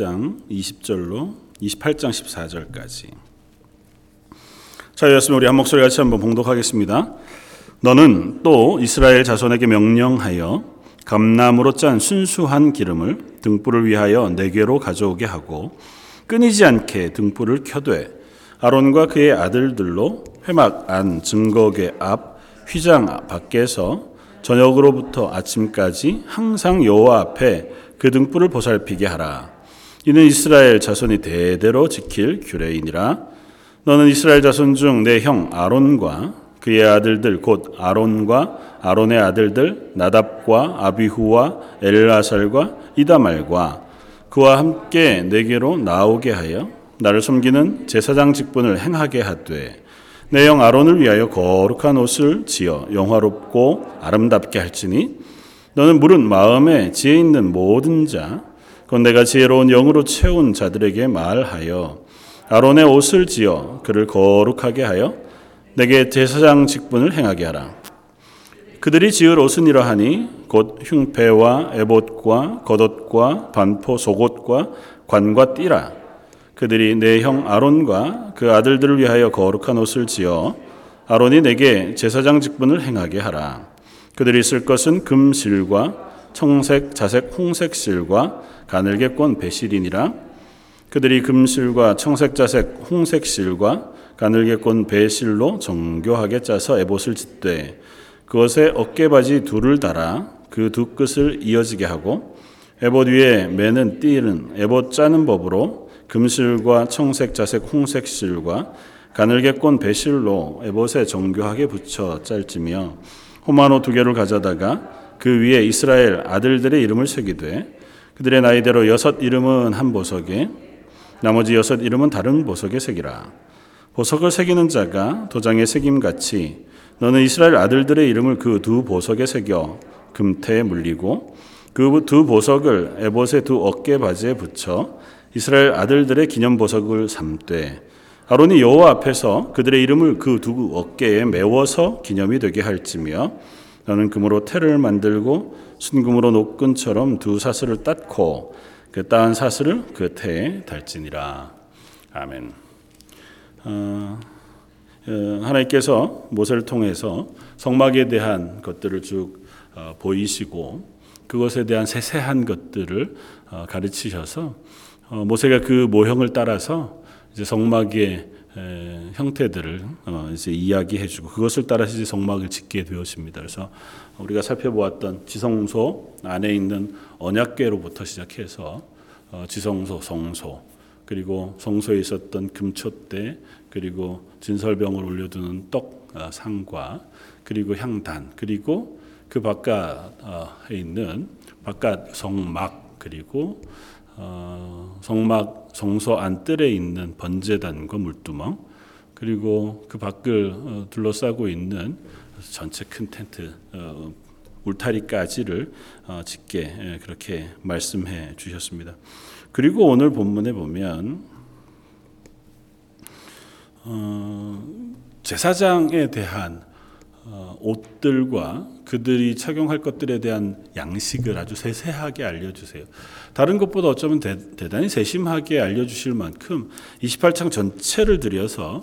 1장 20절로 28장 14절까지. 자, 이었으면 우리 한 목소리 같이 한번 봉독하겠습니다. 너는 또 이스라엘 자손에게 명령하여 감나무로 짠 순수한 기름을 등불을 위하여 네개로 가져오게 하고 끊이지 않게 등불을 켜되 아론과 그의 아들들로 회막 안 증거계 앞 휘장 밖에서 저녁으로부터 아침까지 항상 여호와 앞에 그 등불을 보살피게 하라. 이는 이스라엘 자손이 대대로 지킬 규례이니라. 너는 이스라엘 자손 중 내 형 아론과 그의 아들들 곧 아론과 아론의 아들들 나답과 아비후와 엘라살과 이다말과 그와 함께 내게로 나오게 하여 나를 섬기는 제사장 직분을 행하게 하되 내 형 아론을 위하여 거룩한 옷을 지어 영화롭고 아름답게 할지니 너는 물은 마음에 지혜 있는 모든 자, 곧 내가 지혜로운 영으로 채운 자들에게 말하여 아론의 옷을 지어 그를 거룩하게 하여 내게 제사장 직분을 행하게 하라. 그들이 지을 옷은 이러하니 곧 흉패와 에봇과 겉옷과 반포 속옷과 관과 띠라. 그들이 내 형 아론과 그 아들들을 위하여 거룩한 옷을 지어 아론이 내게 제사장 직분을 행하게 하라. 그들이 쓸 것은 금실과 청색, 자색, 홍색 실과 가늘게 꼰 배실이니라. 그들이 금실과 청색, 자색, 홍색 실과 가늘게 꼰 배실로 정교하게 짜서 에봇을 짓되 그것에 어깨바지 둘을 달아 그 두 끝을 이어지게 하고 에봇 위에 매는 띠는 에봇 짜는 법으로 금실과 청색, 자색, 홍색 실과 가늘게 꼰 배실로 에봇에 정교하게 붙여 짤지며 호마노 두 개를 가져다가 그 위에 이스라엘 아들들의 이름을 새기되 그들의 나이대로 여섯 이름은 한 보석에 나머지 여섯 이름은 다른 보석에 새기라. 보석을 새기는 자가 도장에 새김같이 너는 이스라엘 아들들의 이름을 그 두 보석에 새겨 금태에 물리고 그 두 보석을 에봇의 두 어깨 바지에 붙여 이스라엘 아들들의 기념 보석을 삼되 아론이 여호와 앞에서 그들의 이름을 그 두 어깨에 메워서 기념이 되게 할지며 너는 금으로 태를 만들고 순금으로 노끈처럼 두 사슬을 땄고 그 따은 사슬을 그 태에 달지니라. 아멘. 어, 어, 하나님께서 모세를 통해서 성막에 대한 것들을 쭉 어, 보이시고 그것에 대한 세세한 것들을 어, 가르치셔서 어, 모세가 그 모형을 따라서 이제 성막의 에, 형태들을 어, 이제 이야기해주고 그것을 따라서 이제 성막을 짓게 되었습니다. 그래서 우리가 살펴보았던 지성소 안에 있는 언약궤로부터 시작해서 어, 지성소, 성소, 그리고 성소에 있었던 금촛대, 그리고 진설병을 올려두는 떡 어, 상과, 그리고 향단, 그리고 그 바깥에 있는 바깥 성막, 그리고 어, 성막 성소 안뜰에 있는 번제단과 물두멍 그리고 그 밖을 어, 둘러싸고 있는 전체 큰 텐트 어, 울타리까지를 어, 짓게 예, 그렇게 말씀해 주셨습니다. 그리고 오늘 본문에 보면 어, 제사장에 대한 어, 옷들과 그들이 착용할 것들에 대한 양식을 아주 세세하게 알려주세요. 다른 것보다 어쩌면 대, 단히 세심하게 알려주실 만큼 28창 전체를 들여서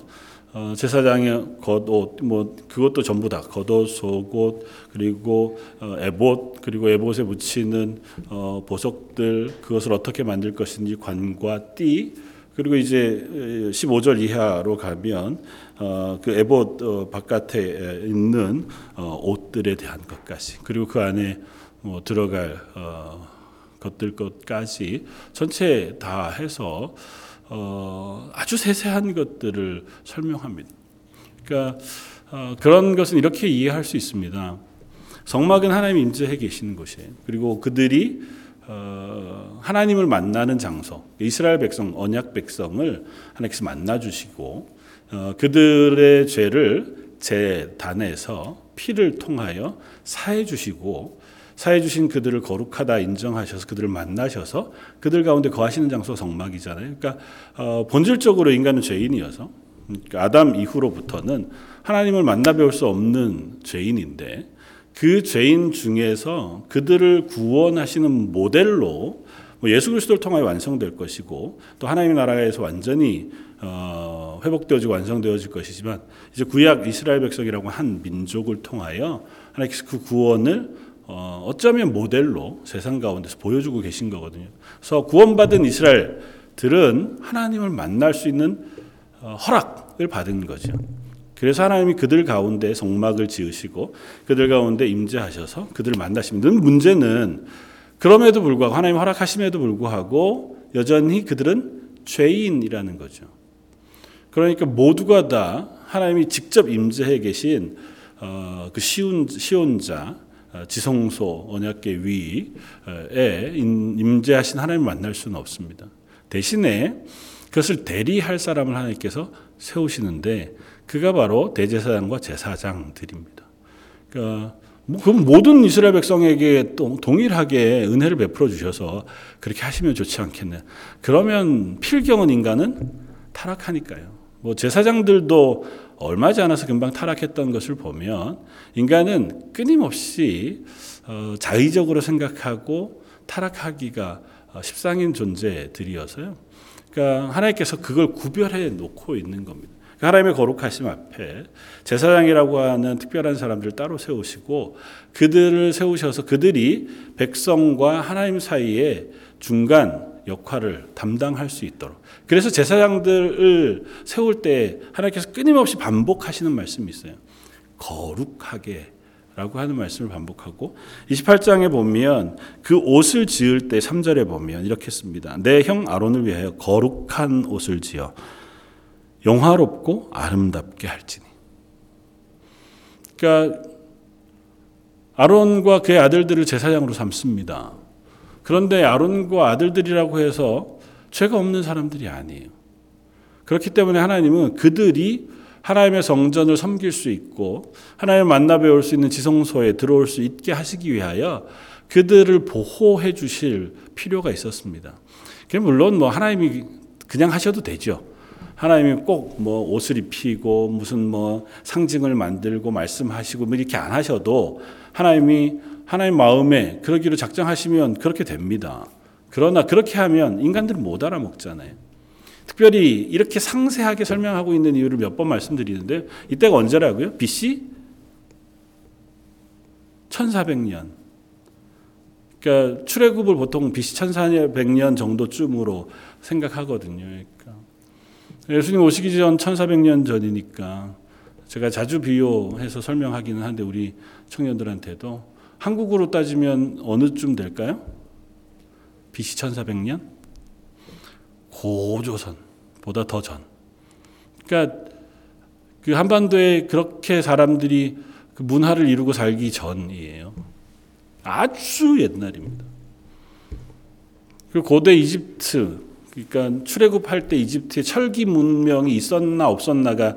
어, 제사장의 겉옷, 뭐 그것도 전부 다 겉옷, 속옷, 그리고 어, 에봇, 그리고 에봇에 붙이는 어, 보석들, 그것을 어떻게 만들 것인지 관과 띠, 그리고 이제 15절 이하로 가면 어, 그 에봇 어, 바깥에 있는 어, 옷들에 대한 것까지. 그리고 그 안에 뭐 들어갈 어, 것들 것까지 전체 다 해서 어, 아주 세세한 것들을 설명합니다. 그러니까 어, 그런 것은 이렇게 이해할 수 있습니다. 성막은 하나님 임재해 계시는 곳이에요. 그리고 그들이 어, 하나님을 만나는 장소, 이스라엘 백성, 언약 백성을 하나님께서 만나 주시고 어, 그들의 죄를 제단에서 피를 통하여 사해 주시고 사해 주신 그들을 거룩하다 인정하셔서 그들을 만나셔서 그들 가운데 거하시는 장소 성막이잖아요. 그러니까 어, 본질적으로 인간은 죄인이어서 그러니까 아담 이후로부터는 하나님을 만나 배울 수 없는 죄인인데 그 죄인 중에서 그들을 구원하시는 모델로 뭐 예수 그리스도를 통하여 완성될 것이고 또 하나님의 나라에서 완전히 어, 회복되어지고 완성되어질 것이지만 이제 구약 이스라엘 백성이라고 한 민족을 통하여 하나님께서 그 구원을 어, 어쩌면 모델로 세상 가운데서 보여주고 계신 거거든요. 그래서 구원받은 이스라엘들은 하나님을 만날 수 있는 어, 허락을 받은 거죠. 그래서 하나님이 그들 가운데 성막을 지으시고 그들 가운데 임재하셔서 그들을 만나시는 문제는 그럼에도 불구하고 하나님 허락하심에도 불구하고 여전히 그들은 죄인이라는 거죠. 그러니까 모두가 다 하나님이 직접 임재해 계신 어, 그 시온 시온자 어, 지성소 언약계 위에 임재하신 하나님을 만날 수는 없습니다. 대신에 그것을 대리할 사람을 하나님께서 세우시는데 그가 바로 대제사장과 제사장들입니다. 그럼 모든 이스라엘 백성에게 동일하게 은혜를 베풀어 주셔서 그렇게 하시면 좋지 않겠네. 그러면 필경은 인간은 타락하니까요. 뭐 제사장들도 얼마지 않아서 금방 타락했던 것을 보면 인간은 끊임없이 어, 자의적으로 생각하고 타락하기가 어, 십상인 존재들이어서요. 그러니까 하나님께서 그걸 구별해 놓고 있는 겁니다. 하나님의 거룩하심 앞에 제사장이라고 하는 특별한 사람들을 따로 세우시고 그들을 세우셔서 그들이 백성과 하나님 사이에 중간 역할을 담당할 수 있도록. 그래서 제사장들을 세울 때 하나님께서 끊임없이 반복하시는 말씀이 있어요. 거룩하게 라고 하는 말씀을 반복하고 28장에 보면 그 옷을 지을 때 3절에 보면 이렇게 씁니다. 내 형 아론을 위하여 거룩한 옷을 지어 영화롭고 아름답게 할지니. 그러니까 아론과 그의 아들들을 제사장으로 삼습니다. 그런데 아론과 아들들이라고 해서 죄가 없는 사람들이 아니에요. 그렇기 때문에 하나님은 그들이 하나님의 성전을 섬길 수 있고 하나님을 만나 배울 수 있는 지성소에 들어올 수 있게 하시기 위하여 그들을 보호해 주실 필요가 있었습니다. 물론 뭐 하나님이 그냥 하셔도 되죠. 하나님이 꼭 뭐 옷을 입히고 무슨 뭐 상징을 만들고 말씀하시고 뭐 이렇게 안 하셔도 하나님이 하나님 마음에 그러기로 작정하시면 그렇게 됩니다. 그러나 그렇게 하면 인간들은 못 알아먹잖아요. 특별히 이렇게 상세하게 설명하고 있는 이유를 몇 번 말씀드리는데 이때가 언제라고요? BC 1400년. 그러니까 출애굽을 보통 BC 1400년 정도쯤으로 생각하거든요. 그러니까 예수님 오시기 전 1400년 전이니까 제가 자주 비유해서 설명하기는 한데 우리 청년들한테도 한국으로 따지면 어느쯤 될까요? BC 1400년? 고조선보다 더 전. 그러니까 그 한반도에 그렇게 사람들이 그 문화를 이루고 살기 전이에요. 아주 옛날입니다. 그 고대 이집트 그러니까 출애굽할 때 이집트에 철기 문명이 있었나 없었나가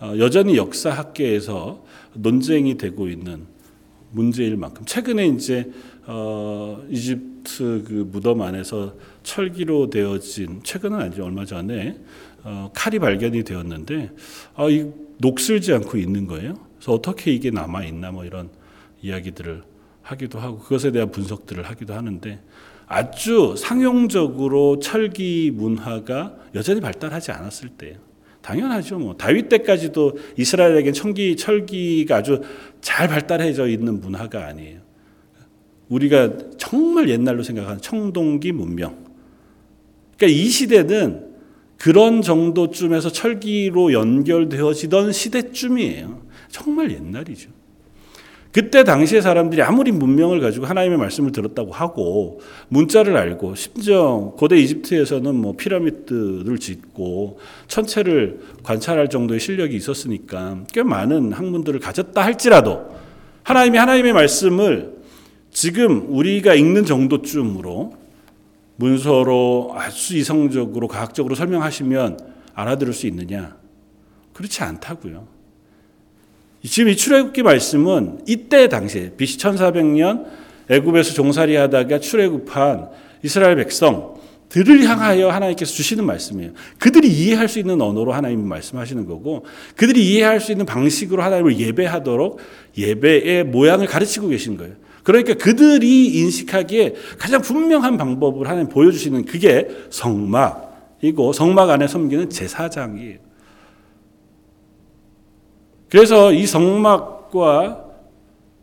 어, 여전히 역사학계에서 논쟁이 되고 있는 문제일 만큼 최근에 이제 어, 이집트 그 무덤 안에서 철기로 되어진 최근은 아니죠 얼마 전에 어, 칼이 발견이 되었는데 아, 이 녹슬지 않고 있는 거예요. 그래서 어떻게 이게 남아 있나 뭐 이런 이야기들을 하기도 하고 그것에 대한 분석들을 하기도 하는데 아주 상용적으로 철기 문화가 여전히 발달하지 않았을 때예요. 당연하죠. 뭐 다윗 때까지도 이스라엘에겐 청기 철기가 아주 잘 발달해져 있는 문화가 아니에요. 우리가 정말 옛날로 생각하는 청동기 문명. 그러니까 이 시대는 그런 정도쯤에서 철기로 연결되어지던 시대쯤이에요. 정말 옛날이죠. 그때 당시의 사람들이 아무리 문명을 가지고 하나님의 말씀을 들었다고 하고 문자를 알고 심지어 고대 이집트에서는 뭐 피라미드를 짓고 천체를 관찰할 정도의 실력이 있었으니까 꽤 많은 학문들을 가졌다 할지라도 하나님이 하나님의 말씀을 지금 우리가 읽는 정도쯤으로 문서로 아주 이성적으로 과학적으로 설명하시면 알아들을 수 있느냐? 그렇지 않다고요. 지금 이 출애굽기 말씀은 이때 당시에 BC 1400년 애굽에서 종살이 하다가 출애굽한 이스라엘 백성들을 향하여 하나님께서 주시는 말씀이에요. 그들이 이해할 수 있는 언어로 하나님 말씀하시는 거고 그들이 이해할 수 있는 방식으로 하나님을 예배하도록 예배의 모양을 가르치고 계신 거예요. 그러니까 그들이 인식하기에 가장 분명한 방법을 하나님 보여주시는 그게 성막 이고 성막 안에 섬기는 제사장이에요. 그래서 이 성막과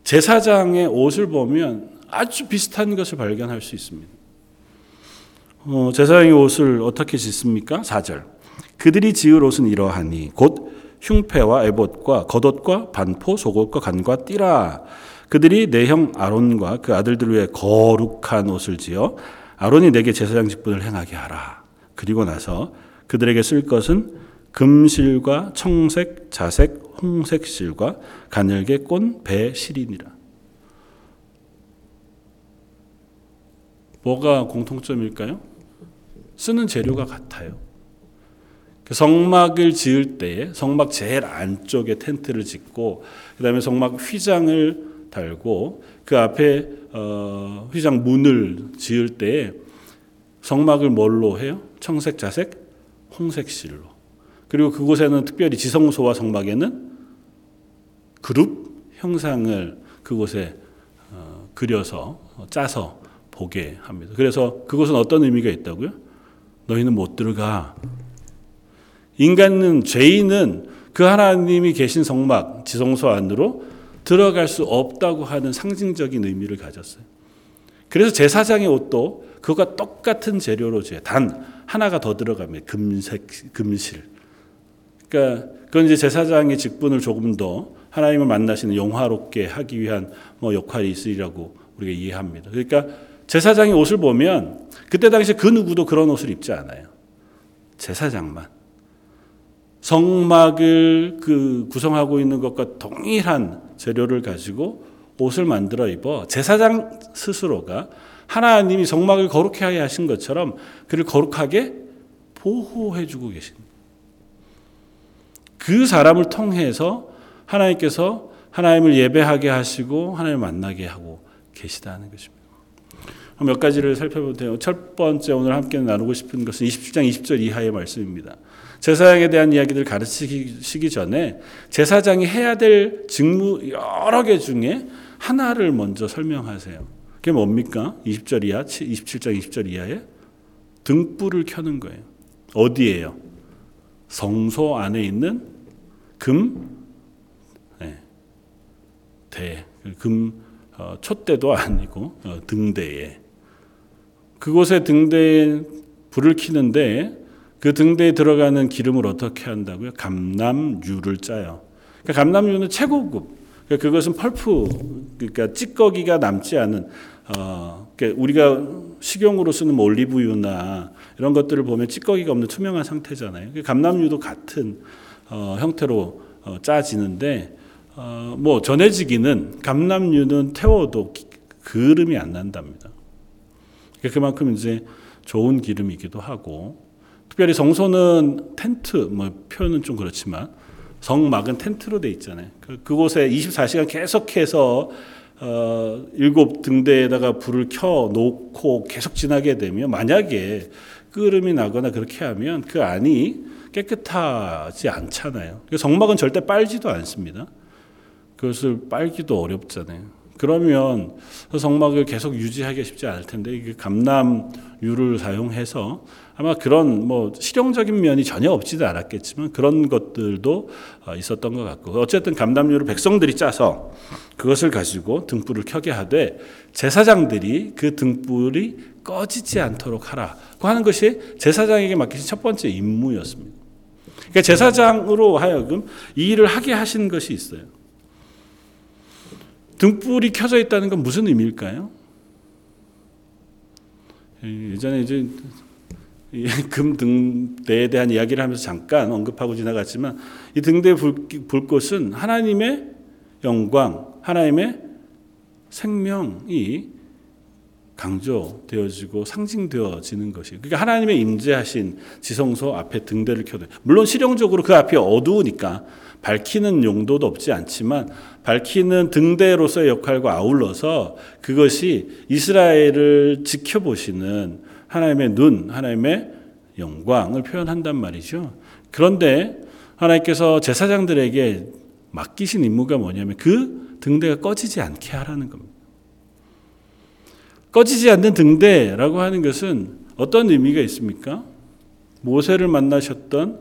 제사장의 옷을 보면 아주 비슷한 것을 발견할 수 있습니다. 어, 제사장의 옷을 어떻게 짓습니까? 4절. 그들이 지을 옷은 이러하니 곧 흉패와 에봇과 겉옷과 반포 속옷과 간과 띠라. 그들이 내 형 아론과 그 아들들 위해 거룩한 옷을 지어 아론이 내게 제사장 직분을 행하게 하라. 그리고 나서 그들에게 쓸 것은 금실과 청색, 자색, 홍색 실과 가늘게 꼰 배 실이니라. 뭐가 공통점일까요? 쓰는 재료가 같아요. 그 성막을 지을 때에 성막 제일 안쪽에 텐트를 짓고 그다음에 성막 휘장을 달고 그 앞에 어, 휘장 문을 지을 때에 성막을 뭘로 해요? 청색, 자색, 홍색 실로. 그리고 그곳에는 특별히 지성소와 성막에는 그룹 형상을 그곳에 어, 그려서 짜서 보게 합니다. 그래서 그것은 어떤 의미가 있다고요? 너희는 못 들어가. 인간은 죄인은 그 하나님이 계신 성막 지성소 안으로 들어갈 수 없다고 하는 상징적인 의미를 가졌어요. 그래서 제사장의 옷도 그것과 똑같은 재료로 단 하나가 더 들어가면 금색 금실. 그러니까 그건 이제 제사장의 직분을 조금 더 하나님을 만나시는 영화롭게 하기 위한 뭐 역할이 있으리라고 우리가 이해합니다. 그러니까 제사장의 옷을 보면 그때 당시 그 누구도 그런 옷을 입지 않아요. 제사장만. 성막을 그 구성하고 있는 것과 동일한 재료를 가지고 옷을 만들어 입어 제사장 스스로가 하나님이 성막을 거룩해 하게 하신 것처럼 그를 거룩하게 보호해 주고 계십니다. 그 사람을 통해서 하나님께서 하나님을 예배하게 하시고 하나님을 만나게 하고 계시다는 것입니다. 몇 가지를 살펴보면 첫 번째 오늘 함께 나누고 싶은 것은 27장 20절 이하의 말씀입니다. 제사장에 대한 이야기를 가르치기 전에 제사장이 해야 될 직무 여러 개 중에 하나를 먼저 설명하세요. 그게 뭡니까? 20절 이하, 27장 20절 이하에 등불을 켜는 거예요. 어디에요? 성소 안에 있는 금 네. 대, 금 어, 촛대도 아니고 어, 등대에 그곳에 등대에 불을 켜는데 그 등대에 들어가는 기름을 어떻게 한다고요? 감남유를 짜요. 그러니까 감남유는 최고급. 그러니까 그것은 펄프, 그러니까 찌꺼기가 남지 않은 어, 그러니까 우리가 식용으로 쓰는 뭐 올리브유나 이런 것들을 보면 찌꺼기가 없는 투명한 상태잖아요. 그 감남유도 같은 어, 형태로 어, 짜지는데 어, 뭐 전해지기는 감남유는 태워도 기, 그름이 안 난답니다. 그러니까 그만큼 이제 좋은 기름이기도 하고 특별히 성소는 텐트 뭐 표현은 좀 그렇지만 성막은 텐트로 돼 있잖아요. 그, 그곳에 24시간 계속해서 어, 일곱 등대에다가 불을 켜 놓고 계속 지나게 되면 만약에 끓음이 나거나 그렇게 하면 그 안이 깨끗하지 않잖아요. 성막은 절대 빨지도 않습니다. 그것을 빨기도 어렵잖아요. 그러면 그 성막을 계속 유지하기 쉽지 않을 텐데 이게 감남유를 사용해서 아마 그런 뭐 실용적인 면이 전혀 없지도 않았겠지만 그런 것들도 어, 있었던 것 같고 어쨌든 감남유를 백성들이 짜서 그것을 가지고 등불을 켜게 하되 제사장들이 그 등불이 꺼지지 않도록 하라 고 하는 것이 제사장에게 맡기신 첫 번째 임무였습니다. 그러니까 제사장으로 하여금 이 일을 하게 하신 것이 있어요. 등불이 켜져 있다는 건 무슨 의미일까요? 예전에 이제 금 등대에 대한 이야기를 하면서 잠깐 언급하고 지나갔지만 이 등대 불꽃은 하나님의 영광, 하나님의 생명이 강조되어지고 상징되어지는 것이 그러니까 하나님의 임재하신 지성소 앞에 등대를 켜도 물론 실용적으로 그 앞이 어두우니까 밝히는 용도도 없지 않지만 밝히는 등대로서의 역할과 아울러서 그것이 이스라엘을 지켜보시는 하나님의 눈, 하나님의 영광을 표현한단 말이죠. 그런데 하나님께서 제사장들에게 맡기신 임무가 뭐냐면 그 등대가 꺼지지 않게 하라는 겁니다. 꺼지지 않는 등대라고 하는 것은 어떤 의미가 있습니까? 모세를 만나셨던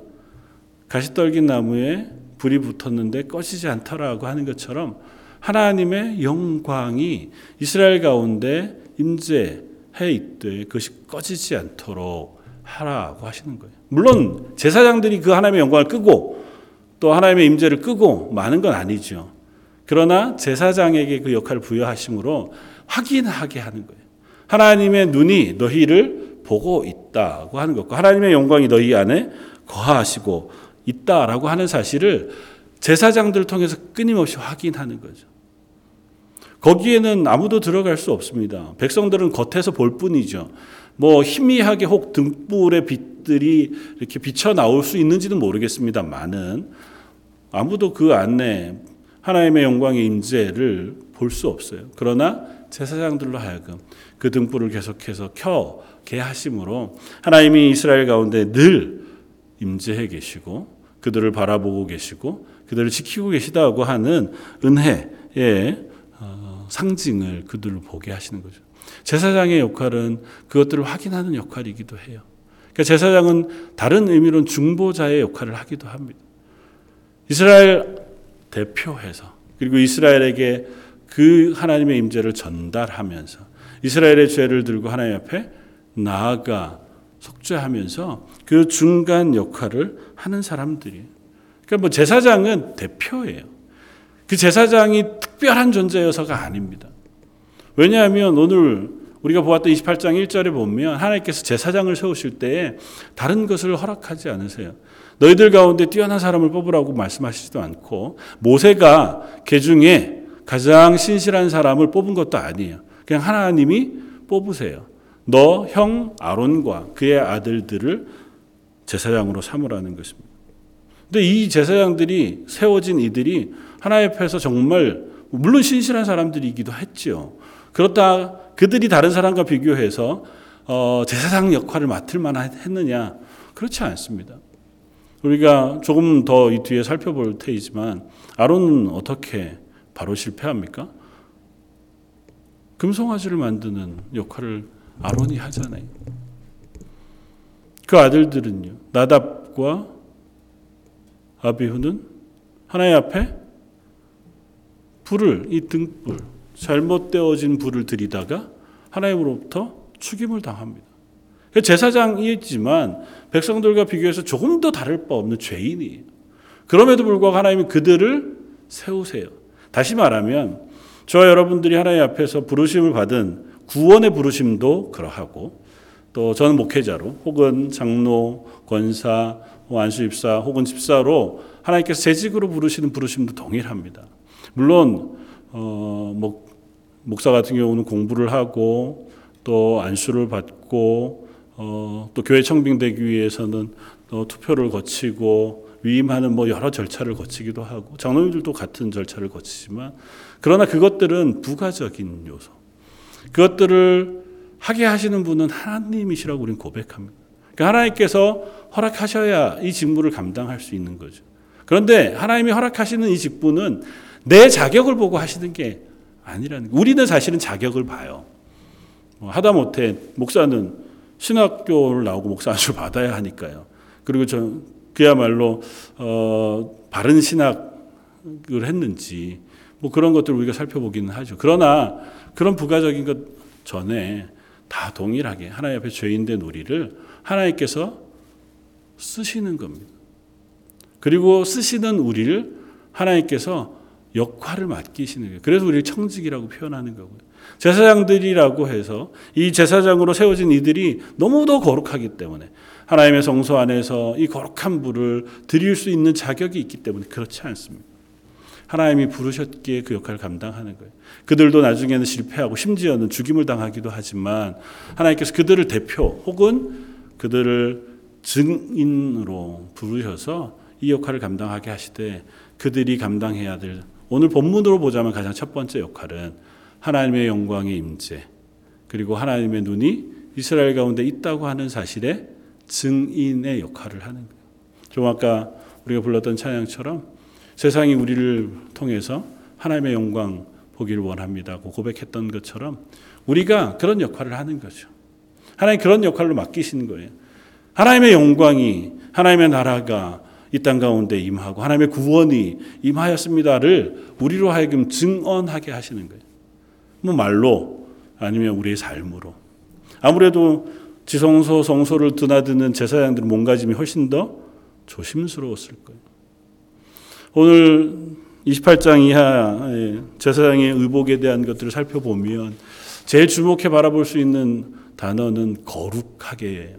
가시떨긴 나무에 불이 붙었는데 꺼지지 않더라고 하는 것처럼 하나님의 영광이 이스라엘 가운데 임재해 있되 그것이 꺼지지 않도록 하라고 하시는 거예요. 물론 제사장들이 그 하나님의 영광을 끄고 또 하나님의 임재를 끄고 많은 건 아니죠. 그러나 제사장에게 그 역할을 부여하심으로 확인하게 하는 거예요. 하나님의 눈이 너희를 보고 있다고 하는 것과 하나님의 영광이 너희 안에 거하시고 있다라고 하는 사실을 제사장들을 통해서 끊임없이 확인하는 거죠. 거기에는 아무도 들어갈 수 없습니다. 백성들은 겉에서 볼 뿐이죠. 뭐 희미하게 혹 등불의 빛들이 이렇게 비쳐 나올 수 있는지는 모르겠습니다만은 아무도 그 안에 하나님의 영광의 임재를 볼 수 없어요. 그러나 제사장들로 하여금 그 등불을 계속해서 켜게 하심으로 하나님이 이스라엘 가운데 늘 임재해 계시고 그들을 바라보고 계시고 그들을 지키고 계시다고 하는 은혜의 어, 상징을 그들을 보게 하시는 거죠. 제사장의 역할은 그것들을 확인하는 역할이기도 해요. 그러니까 제사장은 다른 의미로는 중보자의 역할을 하기도 합니다. 이스라엘 대표해서 그리고 이스라엘에게 그 하나님의 임재를 전달하면서 이스라엘의 죄를 들고 하나님 앞에 나아가 속죄하면서 그 중간 역할을 하는 사람들이 그러니까 뭐 제사장은 대표예요. 그 제사장이 특별한 존재여서가 아닙니다. 왜냐하면 오늘 우리가 보았던 28장 1절에 보면 하나님께서 제사장을 세우실 때에 다른 것을 허락하지 않으세요. 너희들 가운데 뛰어난 사람을 뽑으라고 말씀하시지도 않고 모세가 개 중에 가장 신실한 사람을 뽑은 것도 아니에요. 그냥 하나님이 뽑으세요. 너 형 아론과 그의 아들들을 제사장으로 삼으라는 것입니다. 근데 이 제사장들이 세워진 이들이 하나님 앞에서 정말 물론 신실한 사람들이기도 했지요. 그렇다 그들이 다른 사람과 비교해서 어, 제사장 역할을 맡을 만했느냐? 그렇지 않습니다. 우리가 조금 더 이 뒤에 살펴볼 테이지만 아론은 어떻게 바로 실패합니까? 금송아지를 만드는 역할을 아론이 하잖아요. 그 아들들은요. 나답과 아비후는 하나님 앞에 불을 이 등불 잘못되어진 불을 들이다가 하나님으로부터 죽임을 당합니다. 제사장이지만 백성들과 비교해서 조금 더 다를 바 없는 죄인이에요. 그럼에도 불구하고 하나님이 그들을 세우세요. 다시 말하면 저와 여러분들이 하나님 앞에서 부르심을 받은 구원의 부르심도 그러하고 또 저는 목회자로 혹은 장로, 권사, 안수입사 혹은 집사로 하나님께서 재직으로 부르시는 부르심도 동일합니다. 물론 어, 목, 목사 같은 경우는 공부를 하고 또 안수를 받고 어, 또 교회 청빙되기 위해서는 또 투표를 거치고 위임하는 뭐 여러 절차를 거치기도 하고 장로님들도 같은 절차를 거치지만 그러나 그것들은 부가적인 요소. 그것들을 하게 하시는 분은 하나님이시라고 우리는 고백합니다. 그러니까 하나님께서 허락하셔야 이 직무를 감당할 수 있는 거죠. 그런데 하나님이 허락하시는 이 직분은 내 자격을 보고 하시는 게 아니라는 거예요. 우리는 사실은 자격을 봐요. 뭐 하다못해 목사는 신학교를 나오고 목사 안수를 받아야 하니까요. 그리고 저 그야말로 어, 바른 신학을 했는지 뭐 그런 것들을 우리가 살펴보기는 하죠. 그러나 그런 부가적인 것 전에 다 동일하게 하나님 앞에 죄인된 우리를 하나님께서 쓰시는 겁니다. 그리고 쓰시는 우리를 하나님께서 역할을 맡기시는 거예요. 그래서 우리를 청직이라고 표현하는 거고요. 제사장들이라고 해서 이 제사장으로 세워진 이들이 너무도 거룩하기 때문에 하나님의 성소 안에서 이 거룩한 불을 드릴 수 있는 자격이 있기 때문에 그렇지 않습니다. 하나님이 부르셨기에 그 역할을 감당하는 거예요. 그들도 나중에는 실패하고 심지어는 죽임을 당하기도 하지만 하나님께서 그들을 대표 혹은 그들을 증인으로 부르셔서 이 역할을 감당하게 하시되 그들이 감당해야 될 오늘 본문으로 보자면 가장 첫 번째 역할은 하나님의 영광의 임재 그리고 하나님의 눈이 이스라엘 가운데 있다고 하는 사실에 증인의 역할을 하는 거예요. 좀 아까 우리가 불렀던 찬양처럼 세상이 우리를 통해서 하나님의 영광 보기를 원합니다고 고백했던 것처럼 우리가 그런 역할을 하는 거죠. 하나님 그런 역할로 맡기시는 거예요. 하나님의 영광이 하나님의 나라가 이 땅 가운데 임하고 하나님의 구원이 임하였습니다를 우리로 하여금 증언하게 하시는 거예요. 뭐 말로 아니면 우리의 삶으로. 아무래도 지성소 성소를 드나드는 제사장들의 몸가짐이 훨씬 더 조심스러웠을 거예요. 오늘 28장 이하 제사장의 의복에 대한 것들을 살펴보면 제일 주목해 바라볼 수 있는 단어는 거룩하게예요.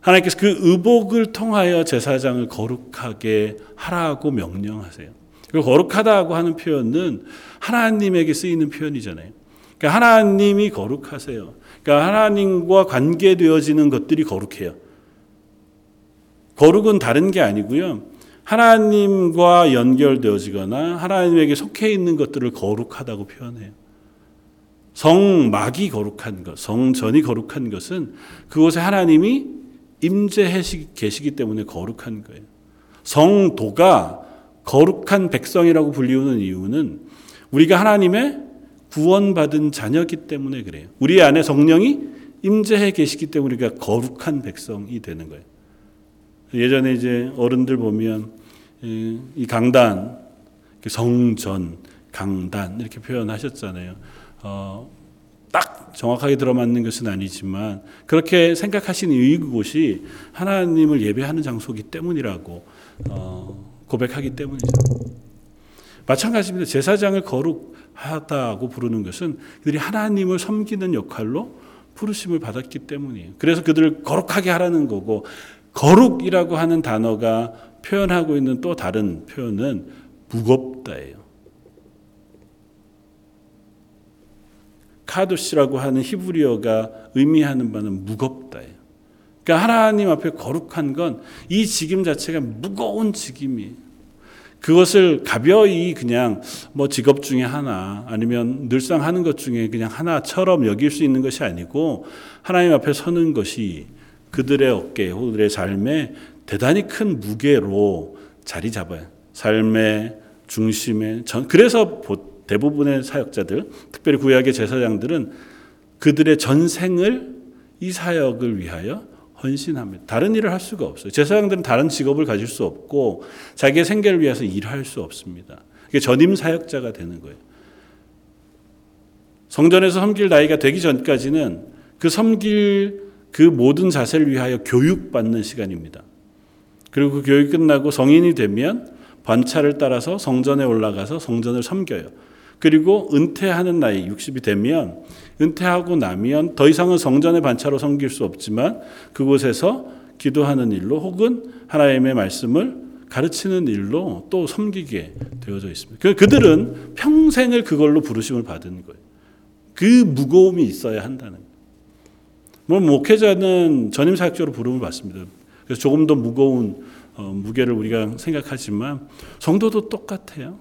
하나님께서 그 의복을 통하여 제사장을 거룩하게 하라고 명령하세요. 그 거룩하다고 하는 표현은 하나님에게 쓰이는 표현이잖아요. 그러니까 하나님이 거룩하세요. 그러니까 하나님과 관계되어지는 것들이 거룩해요. 거룩은 다른 게 아니고요. 하나님과 연결되어지거나 하나님에게 속해 있는 것들을 거룩하다고 표현해요. 성막이 거룩한 것, 성전이 거룩한 것은 그곳에 하나님이 임재해 계시기 때문에 거룩한 거예요. 성도가 거룩한 백성이라고 불리우는 이유는 우리가 하나님의 구원받은 자녀기 때문에 그래요. 우리 안에 성령이 임재해 계시기 때문에 우리가 거룩한 백성이 되는 거예요. 예전에 이제 어른들 보면 이 강단, 성전, 강단 이렇게 표현하셨잖아요. 어, 딱 정확하게 들어맞는 것은 아니지만 그렇게 생각하시는 이곳이 하나님을 예배하는 장소이기 때문이라고 어, 고백하기 때문이죠. 마찬가지입니다. 제사장을 거룩하다고 부르는 것은 그들이 하나님을 섬기는 역할로 부르심을 받았기 때문이에요. 그래서 그들을 거룩하게 하라는 거고 거룩이라고 하는 단어가 표현하고 있는 또 다른 표현은 무겁다예요. 카도시라고 하는 히브리어가 의미하는 바는 무겁다예요. 그러니까 하나님 앞에 거룩한 건 이 직임 자체가 무거운 직임이에요. 그것을 가벼이 그냥 뭐 직업 중에 하나 아니면 늘상 하는 것 중에 그냥 하나처럼 여길 수 있는 것이 아니고 하나님 앞에 서는 것이 그들의 어깨, 그들의 삶에 대단히 큰 무게로 자리 잡아요. 삶의 중심에 전 그래서 대부분의 사역자들, 특별히 구약의 제사장들은 그들의 전생을 이 사역을 위하여 헌신합니다. 다른 일을 할 수가 없어요. 제사장들은 다른 직업을 가질 수 없고 자기의 생계를 위해서 일할 수 없습니다. 그게 전임 사역자가 되는 거예요. 성전에서 섬길 나이가 되기 전까지는 그 섬길 그 모든 자세를 위하여 교육받는 시간입니다. 그리고 그 교육 끝나고 성인이 되면 반차를 따라서 성전에 올라가서 성전을 섬겨요. 그리고 은퇴하는 나이 60이 되면 은퇴하고 나면 더 이상은 성전의 반차로 섬길 수 없지만 그곳에서 기도하는 일로 혹은 하나님의 말씀을 가르치는 일로 또 섬기게 되어져 있습니다. 그, 그들은 평생을 그걸로 부르심을 받은 거예요. 그 무거움이 있어야 한다는 거예요. 뭐 목회자는 전임 사역자로 부름을 받습니다. 그래서 조금 더 무거운 어, 무게를 우리가 생각하지만 성도도 똑같아요.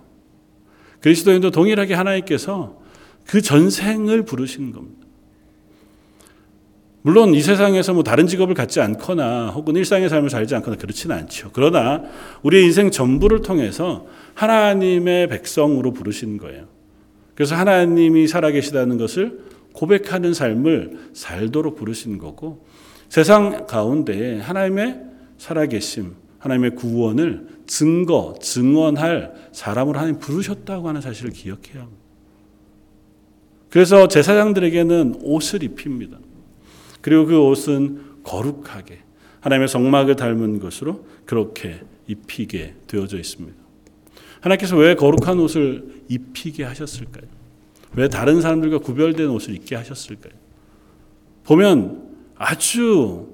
그리스도인도 동일하게 하나님께서 그 전생을 부르시는 겁니다. 물론 이 세상에서 뭐 다른 직업을 갖지 않거나 혹은 일상의 삶을 살지 않거나 그렇지는 않죠. 그러나 우리의 인생 전부를 통해서 하나님의 백성으로 부르시는 거예요. 그래서 하나님이 살아계시다는 것을 고백하는 삶을 살도록 부르시는 거고 세상 가운데 하나님의 살아계심, 하나님의 구원을 증거, 증언할 사람을 하나님 부르셨다고 하는 사실을 기억해야 합니다. 그래서 제사장들에게는 옷을 입힙니다. 그리고 그 옷은 거룩하게 하나님의 성막을 닮은 것으로 그렇게 입히게 되어져 있습니다. 하나님께서 왜 거룩한 옷을 입히게 하셨을까요? 왜 다른 사람들과 구별된 옷을 입게 하셨을까요? 보면 아주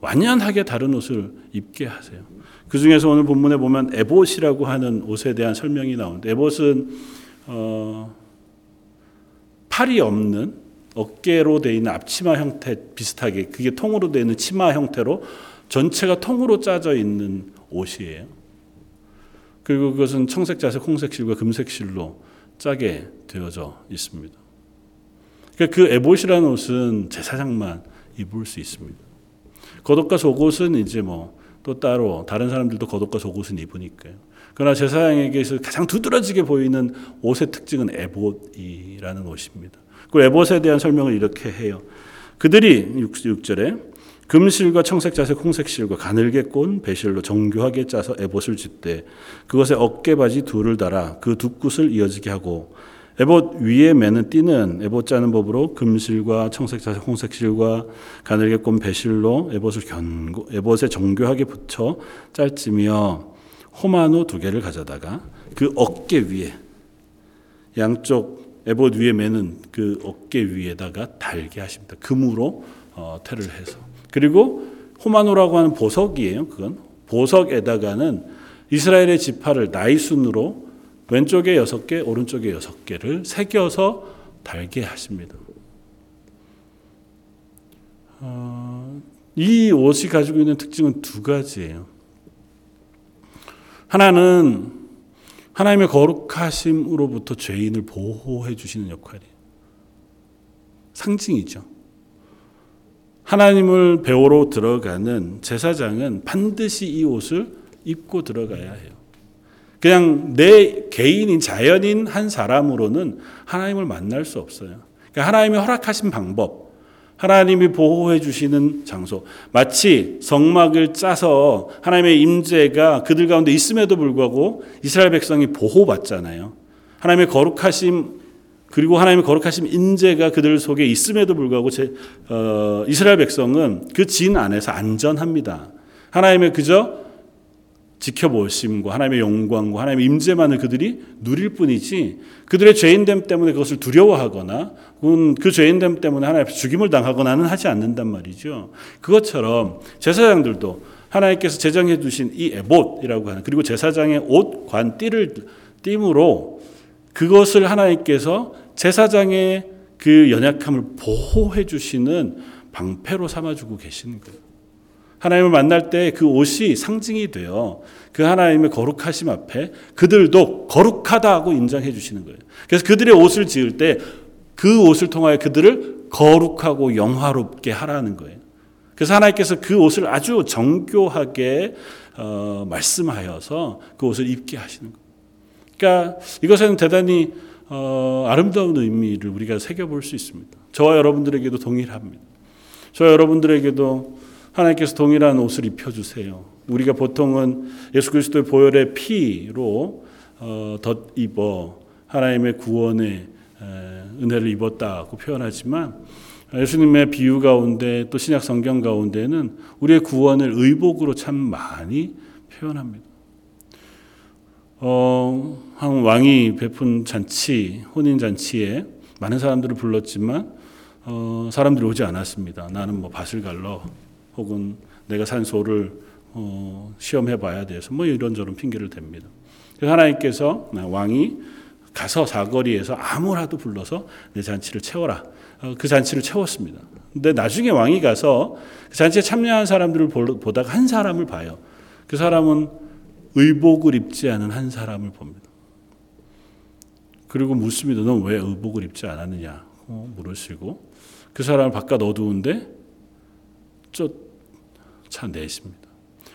완연하게 다른 옷을 입게 하세요. 그 중에서 오늘 본문에 보면 에봇이라고 하는 옷에 대한 설명이 나오는데 에봇은 어, 팔이 없는 어깨로 되어 있는 앞치마 형태 비슷하게 그게 통으로 되어 있는 치마 형태로 전체가 통으로 짜져 있는 옷이에요. 그리고 그것은 청색, 자색, 홍색 실과 금색 실로 짜게 되어져 있습니다. 그러니까 그 에봇이라는 옷은 제사장만 입을 수 있습니다. 겉옷과 속옷은 이제 뭐 또 따로 다른 사람들도 겉옷과 속옷은 입으니까요. 그러나 제사장에게서 가장 두드러지게 보이는 옷의 특징은 에봇이라는 옷입니다. 그 에봇에 대한 설명을 이렇게 해요. 그들이 6절에 금실과 청색 자색 홍색 실과 가늘게 꼰 배실로 정교하게 짜서 에봇을 짓되 그것에 어깨바지 둘을 달아 그 두 굿을 이어지게 하고 에봇 위에 매는 띠는 에봇 짜는 법으로 금실과 청색 자색 홍색실과 가늘게 꼰 배실로 에봇을 견고 에봇에 정교하게 붙여 짤지며 호마노 두 개를 가져다가 그 어깨 위에 양쪽 에봇 위에 매는 그 어깨 위에다가 달게 하십니다. 금으로 어, 테를 해서 그리고 호마노라고 하는 보석이에요. 그건 보석에다가는 이스라엘의 지파를 나이 순으로 왼쪽에 여섯 개, 오른쪽에 여섯 개를 새겨서 달게 하십니다. 어, 이 옷이 가지고 있는 특징은 두 가지예요. 하나는 하나님의 거룩하심으로부터 죄인을 보호해 주시는 역할이에요. 상징이죠. 하나님을 배우러 들어가는 제사장은 반드시 이 옷을 입고 들어가야 해요. 그냥 내 개인인 자연인 한 사람으로는 하나님을 만날 수 없어요. 그러니까 하나님이 허락하신 방법, 하나님이 보호해 주시는 장소, 마치 성막을 짜서 하나님의 임재가 그들 가운데 있음에도 불구하고 이스라엘 백성이 보호받잖아요. 하나님의 거룩하심 그리고 하나님의 거룩하심 인재가 그들 속에 있음에도 불구하고 제, 어, 이스라엘 백성은 그 진 안에서 안전합니다. 하나님의 그저 지켜보심과 하나님의 영광과 하나님의 임재만을 그들이 누릴 뿐이지 그들의 죄인됨 때문에 그것을 두려워하거나 그 죄인됨 때문에 하나님 앞에 죽임을 당하거나는 하지 않는단 말이죠. 그것처럼 제사장들도 하나님께서 제정해 두신 이 에봇이라고 하는 그리고 제사장의 옷 관 띠를 띠므로 그것을 하나님께서 제사장의 그 연약함을 보호해 주시는 방패로 삼아주고 계시는 거예요. 하나님을 만날 때 그 옷이 상징이 되어 그 하나님의 거룩하심 앞에 그들도 거룩하다고 인정해 주시는 거예요. 그래서 그들의 옷을 지을 때 그 옷을 통하여 그들을 거룩하고 영화롭게 하라는 거예요. 그래서 하나님께서 그 옷을 아주 정교하게 어, 말씀하여서 그 옷을 입게 하시는 거예요. 그러니까 이것에는 대단히 어, 아름다운 의미를 우리가 새겨볼 수 있습니다. 저와 여러분들에게도 동일합니다. 저와 여러분들에게도 하나님께서 동일한 옷을 입혀주세요. 우리가 보통은 예수 그리스도의 보혈의 피로 어, 덧 입어 하나님의 구원의 은혜를 입었다고 표현하지만 예수님의 비유 가운데 또 신약 성경 가운데는 우리의 구원을 의복으로 참 많이 표현합니다. 어, 한 왕이 베푼 잔치, 혼인 잔치에 많은 사람들을 불렀지만 어, 사람들이 오지 않았습니다. 나는 뭐 밭을 갈러 혹은 내가 산 소를 어, 시험해 봐야 돼서 뭐 이런저런 핑계를 댑니다. 하나님께서 왕이 가서 사거리에서 아무라도 불러서 내 잔치를 채워라. 어, 그 잔치를 채웠습니다. 근데 나중에 왕이 가서 그 잔치에 참여한 사람들을 보다가 한 사람을 봐요. 그 사람은 의복을 입지 않은 한 사람을 봅니다. 그리고 묻습니다. 넌 왜 의복을 입지 않았느냐? 어, 물으시고 그 사람을 바깥 어두운데 쫓 아 내십니다.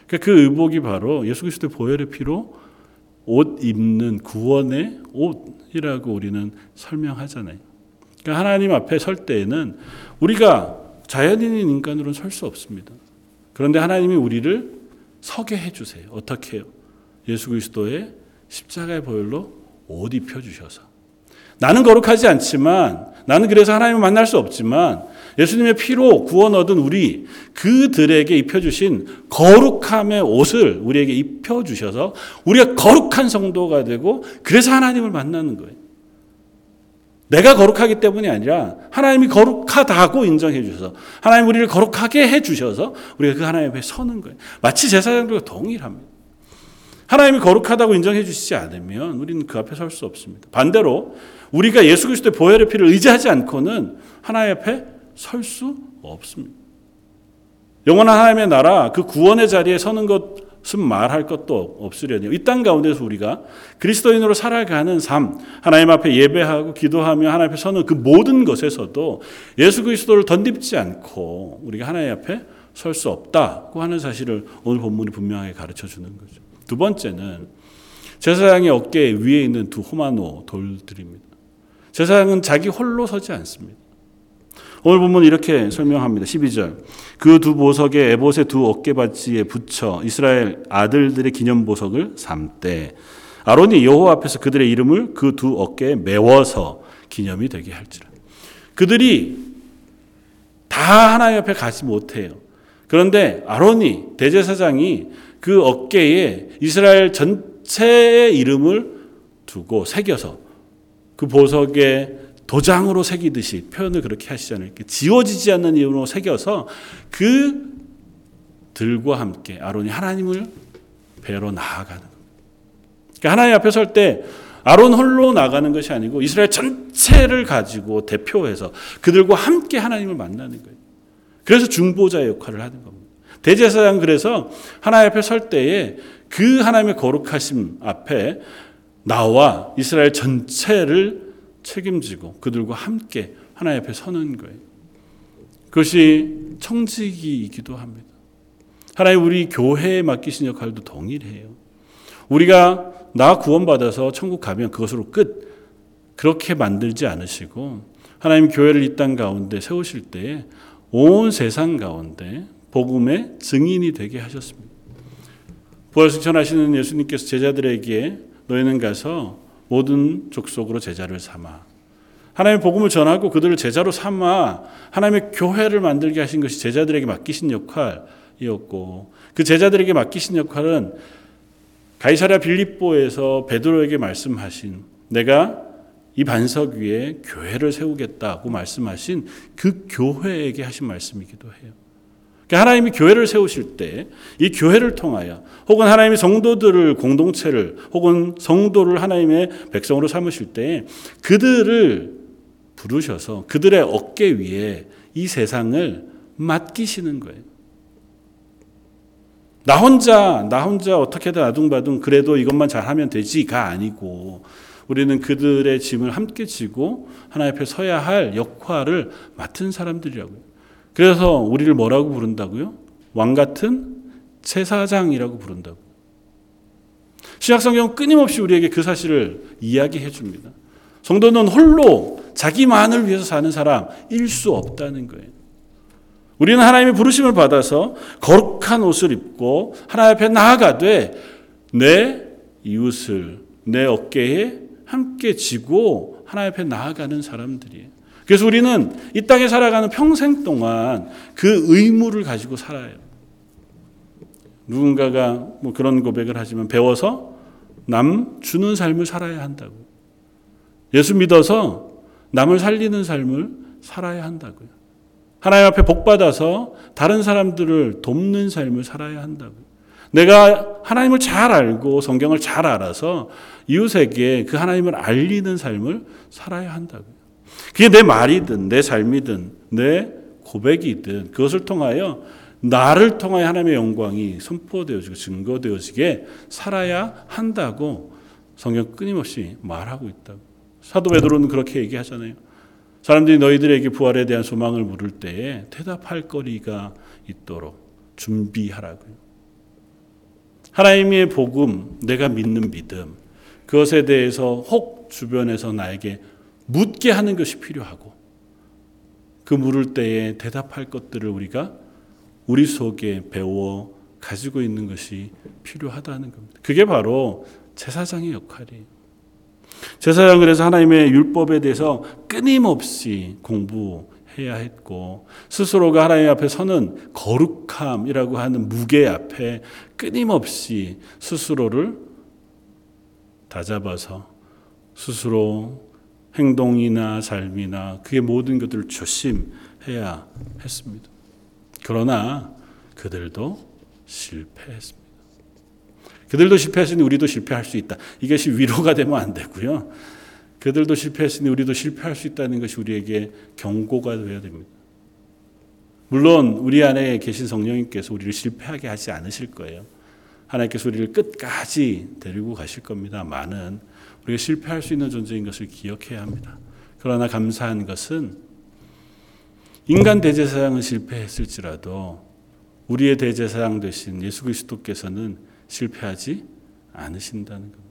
그러니까 그 의복이 바로 예수 그리스도의 보혈의 피로 옷 입는 구원의 옷이라고 우리는 설명하잖아요. 그러니까 하나님 앞에 설 때에는 우리가 자연인인 인간으로는 설 수 없습니다. 그런데 하나님이 우리를 서게 해주세요. 어떻게 해요? 예수 그리스도의 십자가의 보혈로 옷 입혀 주셔서 나는 거룩하지 않지만 나는 그래서 하나님을 만날 수 없지만 예수님의 피로 구원 얻은 우리 그들에게 입혀 주신 거룩함의 옷을 우리에게 입혀 주셔서 우리가 거룩한 성도가 되고 그래서 하나님을 만나는 거예요. 내가 거룩하기 때문이 아니라 하나님이 거룩하다고 인정해 주셔서 하나님 우리를 거룩하게 해 주셔서 우리가 그 하나님 앞에 서는 거예요. 마치 제사장들과 동일합니다. 하나님이 거룩하다고 인정해 주시지 않으면 우리는 그 앞에 설 수 없습니다. 반대로 우리가 예수 그리스도의 보혈의 피를 의지하지 않고는 하나님 앞에 설 수 없습니다. 영원한 하나님의 나라 그 구원의 자리에 서는 것은 말할 것도 없으려니요. 이땅 가운데서 우리가 그리스도인으로 살아가는 삶, 하나님 앞에 예배하고 기도하며 하나님 앞에 서는 그 모든 것에서도 예수 그리스도를 던집지 않고 우리가 하나님 앞에 설 수 없다고 하는 사실을 오늘 본문이 분명하게 가르쳐 주는 거죠. 두 번째는 제사장의 어깨 위에 있는 두 호마노 돌들입니다. 제사장은 자기 홀로 서지 않습니다. 오늘 본문 이렇게 설명합니다. 12절. 그 두 보석에 에봇의 두 어깨받치에 붙여 이스라엘 아들들의 기념 보석을 삼되 아론이 여호와 앞에서 그들의 이름을 그 두 어깨에 메워서 기념이 되게 할지라. 그들이 다 하나님 앞에 가지 못해요. 그런데 아론이 대제사장이 그 어깨에 이스라엘 전체의 이름을 두고 새겨서 그 보석에 도장으로 새기듯이 표현을 그렇게 하시잖아요. 지워지지 않는 이름으로 새겨서 그 들과 함께 아론이 하나님을 뵈러 나아가는 그러니까 하나님 앞에 설 때 아론 홀로 나가는 것이 아니고 이스라엘 전체를 가지고 대표해서 그들과 함께 하나님을 만나는 거예요. 그래서 중보자의 역할을 하는 겁니다. 대제사장 그래서 하나님 앞에 설 때에 그 하나님의 거룩하심 앞에 나와 이스라엘 전체를 책임지고 그들과 함께 하나님 앞에 서는 거예요. 그것이 청지기이기도 합니다. 하나님 우리 교회에 맡기신 역할도 동일해요. 우리가 나 구원받아서 천국 가면 그것으로 끝 그렇게 만들지 않으시고 하나님 교회를 이 땅 가운데 세우실 때에 온 세상 가운데 복음의 증인이 되게 하셨습니다. 부활 승천하시는 예수님께서 제자들에게 너희는 가서 모든 족속으로 제자를 삼아 하나님의 복음을 전하고 그들을 제자로 삼아 하나님의 교회를 만들게 하신 것이 제자들에게 맡기신 역할이었고 그 제자들에게 맡기신 역할은 가이사랴 빌립보에서 베드로에게 말씀하신 내가 이 반석 위에 교회를 세우겠다고 말씀하신 그 교회에게 하신 말씀이기도 해요. 그러니까 하나님이 교회를 세우실 때 이 교회를 통하여 혹은 하나님이 성도들을 공동체를 혹은 성도를 하나님의 백성으로 삼으실 때 그들을 부르셔서 그들의 어깨 위에 이 세상을 맡기시는 거예요. 나 혼자 나 혼자 어떻게든 아둥바둥 그래도 이것만 잘하면 되지가 아니고 우리는 그들의 짐을 함께 지고 하나님 앞에 서야 할 역할을 맡은 사람들이라고요. 그래서 우리를 뭐라고 부른다고요? 왕 같은 제사장이라고 부른다고. 신약성경 끊임없이 우리에게 그 사실을 이야기해 줍니다. 성도는 홀로 자기만을 위해서 사는 사람일 수 없다는 거예요. 우리는 하나님의 부르심을 받아서 거룩한 옷을 입고 하나님 앞에 나아가되 내 이웃을 내 어깨에 함께 지고 하나님 앞에 나아가는 사람들이에요. 그래서 우리는 이 땅에 살아가는 평생 동안 그 의무를 가지고 살아요. 누군가가 뭐 그런 고백을 하지만 배워서 남 주는 삶을 살아야 한다고. 예수 믿어서 남을 살리는 삶을 살아야 한다고요. 하나님 앞에 복 받아서 다른 사람들을 돕는 삶을 살아야 한다고요. 내가 하나님을 잘 알고 성경을 잘 알아서 이웃에게 그 하나님을 알리는 삶을 살아야 한다고요. 그게 내 말이든 내 삶이든 내 고백이든 그것을 통하여 나를 통하여 하나님의 영광이 선포되어지고 증거되어지게 살아야 한다고 성경 끊임없이 말하고 있다고. 사도 베드로는 그렇게 얘기하잖아요. 사람들이 너희들에게 부활에 대한 소망을 물을 때에 대답할 거리가 있도록 준비하라고요. 하나님의 복음, 내가 믿는 믿음, 그것에 대해서 혹 주변에서 나에게 묻게 하는 것이 필요하고 그 물을 때에 대답할 것들을 우리가 우리 속에 배워 가지고 있는 것이 필요하다는 겁니다. 그게 바로 제사장의 역할이에요. 제사장 그래서 하나님의 율법에 대해서 끊임없이 공부해야 했고 스스로가 하나님 앞에 서는 거룩함이라고 하는 무게 앞에 끊임없이 스스로를 다잡아서 스스로 행동이나 삶이나 그의 모든 것들을 조심해야 했습니다. 그러나 그들도 실패했습니다. 그들도 실패했으니 우리도 실패할 수 있다. 이것이 위로가 되면 안 되고요. 그들도 실패했으니 우리도 실패할 수 있다는 것이 우리에게 경고가 되어야 됩니다. 물론 우리 안에 계신 성령님께서 우리를 실패하게 하지 않으실 거예요. 하나님께서 우리를 끝까지 데리고 가실 겁니다. 많은 우리가 실패할 수 있는 존재인 것을 기억해야 합니다. 그러나 감사한 것은 인간 대제사장은 실패했을지라도 우리의 대제사장 되신 예수 그리스도께서는 실패하지 않으신다는 겁니다.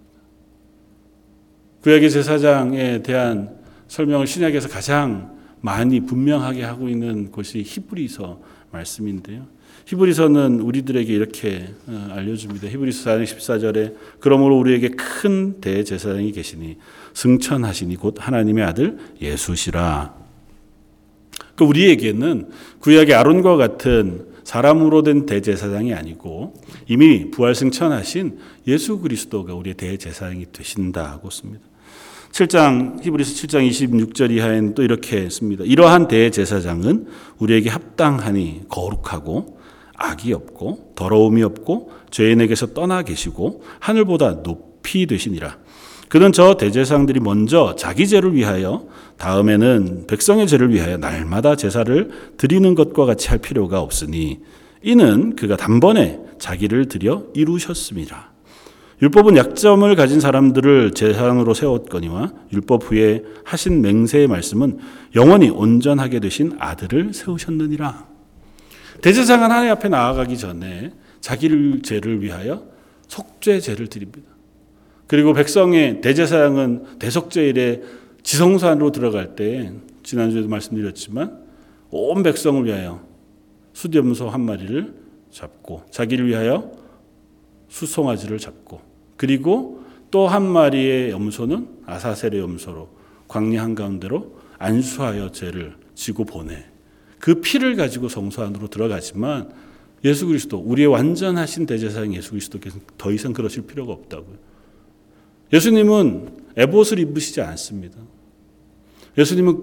구약의 제사장에 대한 설명을 신약에서 가장 많이 분명하게 하고 있는 곳이 히브리서 말씀인데요. 히브리서는 우리들에게 이렇게 어, 알려줍니다. 히브리서 4장 14절에 그러므로 우리에게 큰 대제사장이 계시니 승천하시니 곧 하나님의 아들 예수시라. 그 우리에게는 구약의 아론과 같은 사람으로 된 대제사장이 아니고 이미 부활 승천하신 예수 그리스도가 우리의 대제사장이 되신다고 씁니다. 7장 히브리서 7장 26절 이하에는 또 이렇게 씁니다. 이러한 대제사장은 우리에게 합당하니 거룩하고 악이 없고 더러움이 없고 죄인에게서 떠나 계시고 하늘보다 높이 되시니라. 그는 저 대제사장들이 먼저 자기 죄를 위하여 다음에는 백성의 죄를 위하여 날마다 제사를 드리는 것과 같이 할 필요가 없으니 이는 그가 단번에 자기를 드려 이루셨습니다. 율법은 약점을 가진 사람들을 제사장으로 세웠거니와 율법 후에 하신 맹세의 말씀은 영원히 온전하게 되신 아들을 세우셨느니라. 대제사장은 하나님 앞에 나아가기 전에 자기를 죄를 위하여 속죄제를 드립니다. 그리고 백성의 대제사장은 대속죄일에 지성소 안으로 들어갈 때 지난주에도 말씀드렸지만 온 백성을 위하여 수염소 한 마리를 잡고 자기를 위하여 수송아지를 잡고 그리고 또 한 마리의 염소는 아사셀의 염소로 광야 한가운데로 안수하여 죄를 지고 보내 그 피를 가지고 성소 안으로 들어가지만 예수 그리스도 우리의 완전하신 대제사장 예수 그리스도께서 더 이상 그러실 필요가 없다고요. 예수님은 에봇을 입으시지 않습니다. 예수님은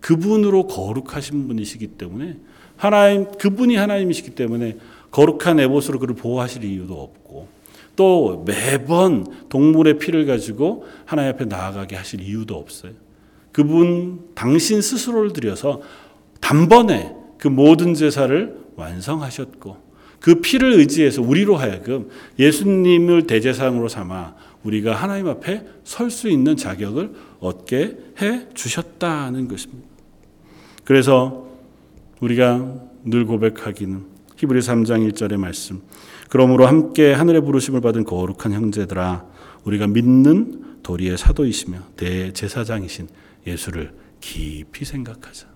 그분으로 거룩하신 분이시기 때문에 하나님 그분이 하나님이시기 때문에 거룩한 에봇으로 그를 보호하실 이유도 없고 또 매번 동물의 피를 가지고 하나님 앞에 나아가게 하실 이유도 없어요. 그분 당신 스스로를 들여서 단번에 그 모든 제사를 완성하셨고 그 피를 의지해서 우리로 하여금 예수님을 대제사장으로 삼아 우리가 하나님 앞에 설 수 있는 자격을 얻게 해 주셨다는 것입니다. 그래서 우리가 늘 고백하기는 히브리 3장 1절의 말씀. 그러므로 함께 하늘의 부르심을 받은 거룩한 형제들아 우리가 믿는 도리의 사도이시며 대제사장이신 예수를 깊이 생각하자.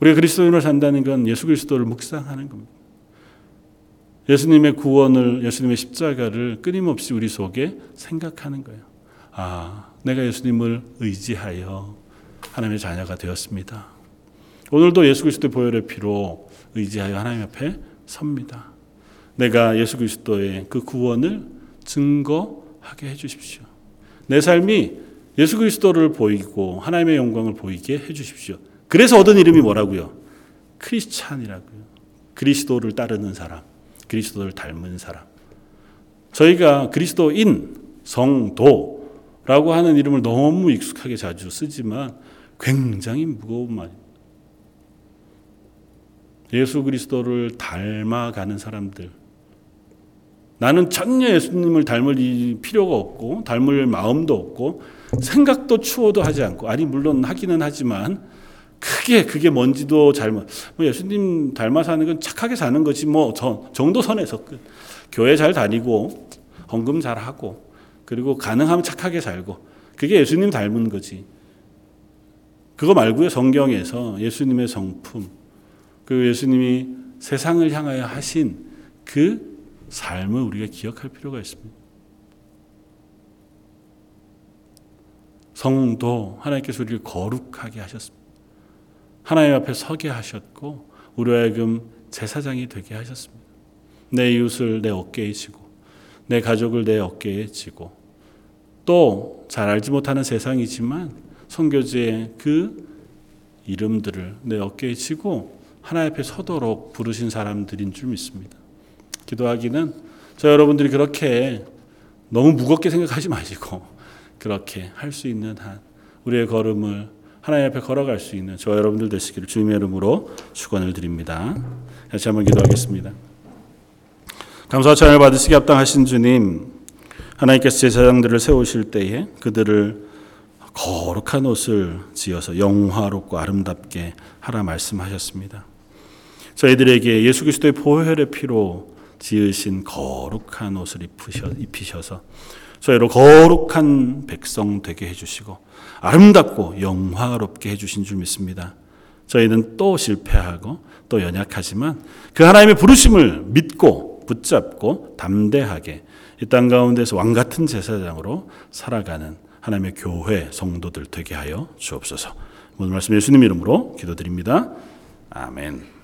우리가 그리스도인으로 산다는 건 예수 그리스도를 묵상하는 겁니다. 예수님의 구원을 예수님의 십자가를 끊임없이 우리 속에 생각하는 거예요. 아, 내가 예수님을 의지하여 하나님의 자녀가 되었습니다. 오늘도 예수 그리스도의 보혈의 피로 의지하여 하나님 앞에 섭니다. 내가 예수 그리스도의 그 구원을 증거하게 해 주십시오. 내 삶이 예수 그리스도를 보이고 하나님의 영광을 보이게 해 주십시오. 그래서 얻은 이름이 뭐라고요? 크리스찬이라고요. 그리스도를 따르는 사람, 그리스도를 닮은 사람. 저희가 그리스도인, 성도라고 하는 이름을 너무 익숙하게 자주 쓰지만 굉장히 무거운 말입니다. 예수 그리스도를 닮아가는 사람들. 나는 전혀 예수님을 닮을 필요가 없고, 닮을 마음도 없고, 생각도 추워도 하지 않고, 아니, 물론 하기는 하지만, 크게 그게 뭔지도 잘못. 뭐 예수님 닮아 사는 건 착하게 사는 거지 뭐 정도 선에서 끝. 교회 잘 다니고 헌금 잘 하고 그리고 가능하면 착하게 살고 그게 예수님 닮은 거지. 그거 말고요 성경에서 예수님의 성품 그 예수님이 세상을 향하여 하신 그 삶을 우리가 기억할 필요가 있습니다. 성도 하나님께서 우리를 거룩하게 하셨습니다. 하나님 앞에 서게 하셨고 우리 하여금 제사장이 되게 하셨습니다. 내 이웃을 내 어깨에 지고 내 가족을 내 어깨에 지고 또 잘 알지 못하는 세상이지만 선교지의 그 이름들을 내 어깨에 지고 하나님 앞에 서도록 부르신 사람들인 줄 믿습니다. 기도하기는 저 여러분들이 그렇게 너무 무겁게 생각하지 마시고 그렇게 할 수 있는 한 우리의 걸음을 하나님 앞에 걸어갈 수 있는 저 여러분들 되시기를 주님의 이름으로 축원을 드립니다. 다시 한번 기도하겠습니다. 감사와 찬양을 받으시기 합당하신 주님, 하나님께서 제사장들을 세우실 때에 그들을 거룩한 옷을 지어서 영화롭고 아름답게 하라 말씀하셨습니다. 저희들에게 예수 그리스도의 보혈의 피로 지으신 거룩한 옷을 입히셔서 저희로 거룩한 백성 되게 해주시고 아름답고 영화롭게 해주신 줄 믿습니다. 저희는 또 실패하고 또 연약하지만 그 하나님의 부르심을 믿고 붙잡고 담대하게 이 땅 가운데서 왕 같은 제사장으로 살아가는 하나님의 교회 성도들 되게 하여 주옵소서. 오늘 말씀 예수님 이름으로 기도드립니다. 아멘.